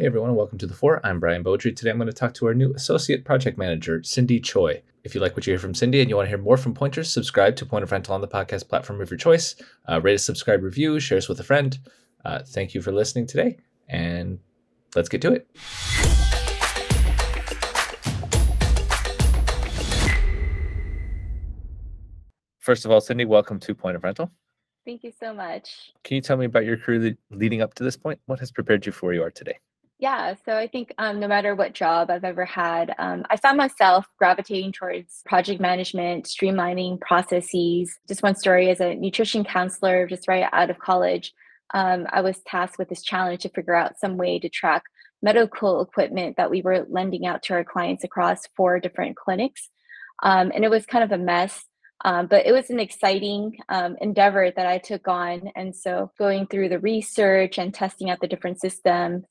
Hey everyone, welcome to the Four. I'm Brian Beaudry. Today I'm going to talk to our new Associate Project Manager, Cindy Choi. If you like what you hear from Cindy and you want to hear more from Pointers, subscribe to Point of Rental on the podcast platform of your choice. Uh, rate a subscribe review, share us with a friend. Uh, thank you for listening today, and let's get to it. First of all, Cindy, welcome to Point of Rental. Thank you so much. Can you tell me about your career leading up to this point? What has prepared you for where you are today? Yeah, so I think um, no matter what job I've ever had, um, I found myself gravitating towards project management, streamlining processes. Just one story as a nutrition counselor, just right out of college, um, I was tasked with this challenge to figure out some way to track medical equipment that we were lending out to our clients across four different clinics. Um, and it was kind of a mess. Um, but it was an exciting um, endeavor that I took on. And so going through the research and testing out the different systems,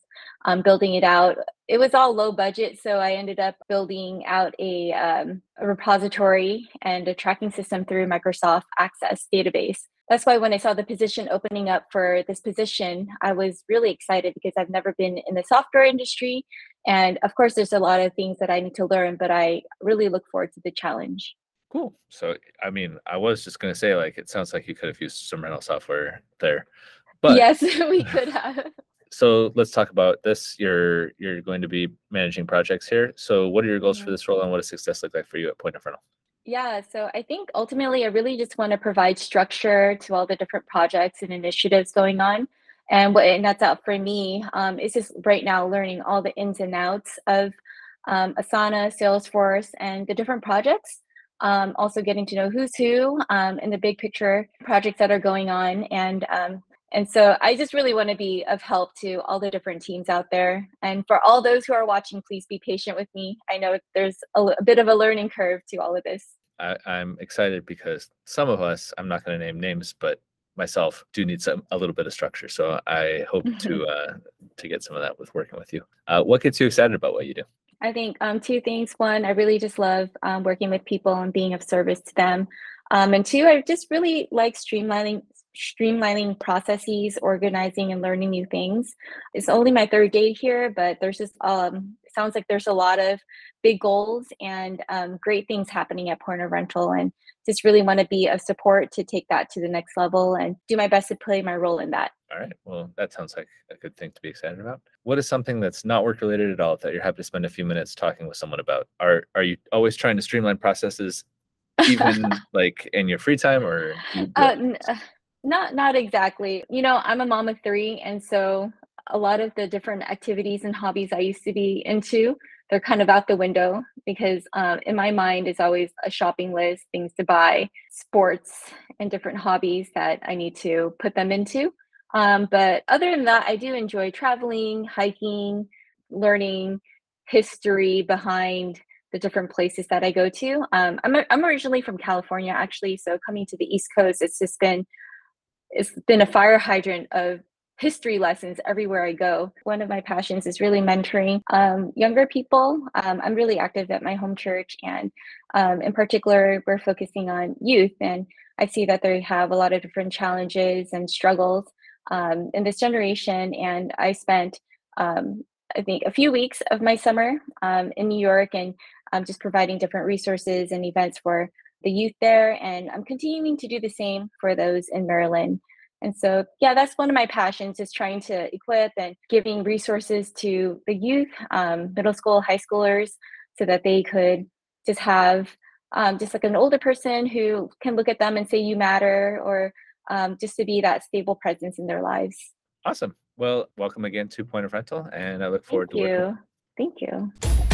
um, building it out, it was all low budget. So I ended up building out a, um, a repository and a tracking system through Microsoft Access database. That's why when I saw the position opening up for this position, I was really excited because I've never been in the software industry. And of course, there's a lot of things that I need to learn, but I really look forward to the challenge. Cool. So, I mean, I was just going to say, like, it sounds like you could have used some rental software there. But yes, we could have. So let's talk about this. You're you're going to be managing projects here. So what are your goals for mm-hmm. this role, and what does success look like for you at Point of Rental? Yeah, so I think ultimately, I really just want to provide structure to all the different projects and initiatives going on. And what and that's out for me um, is just right now learning all the ins and outs of um, Asana, Salesforce, and the different projects um, also getting to know who's who um, in the big picture projects that are going on and um, and so i just really want to be of help to all the different teams out there. And for all those who are watching please be patient with me. I know there's a, a bit of a learning curve to all of this. I, i'm excited because some of us i'm not going to name names but myself do need some a little bit of structure. So i hope to uh, to get some of that with working with you. Uh, what gets you excited about what you do? I think um, two things. One, I really just love um, working with people and being of service to them. Um, and two, I just really like streamlining streamlining processes, organizing, and learning new things. It's only my third day here, but there's just um, sounds like there's a lot of big goals and um, great things happening at Point of Rental, and just really want to be of support to take that to the next level and do my best to play my role in that. All right. Well, that sounds like a good thing to be excited about. What is something that's not work related at all that you're happy to spend a few minutes talking with someone about? Are are you always trying to streamline processes, even like in your free time, or? Uh, n- uh, not not exactly. You know, I'm a mom of three, and so a lot of the different activities and hobbies I used to be into, they're kind of out the window because um, in my mind is always a shopping list, things to buy, sports, and different hobbies that I need to put them into. Um, but other than that, I do enjoy traveling, hiking, learning history behind the different places that I go to. Um, I'm, I'm originally from California, actually. So coming to the East Coast, it's just been it's been a fire hydrant of history lessons everywhere I go. One of my passions is really mentoring um, younger people. Um, I'm really active at my home church, and um, in particular, we're focusing on youth. And I see that they have a lot of different challenges and struggles um, in this generation. And I spent, um, I think, a few weeks of my summer um, in New York and just providing different resources and events for the youth there. And I'm continuing to do the same for those in Maryland. And so, yeah, that's one of my passions is trying to equip and giving resources to the youth, um, middle school, high schoolers, so that they could just have um, just like an older person who can look at them and say, you matter, or um, just to be that stable presence in their lives. Awesome. Well, welcome again to Point of Rental, and I look forward Thank to you. Thank you.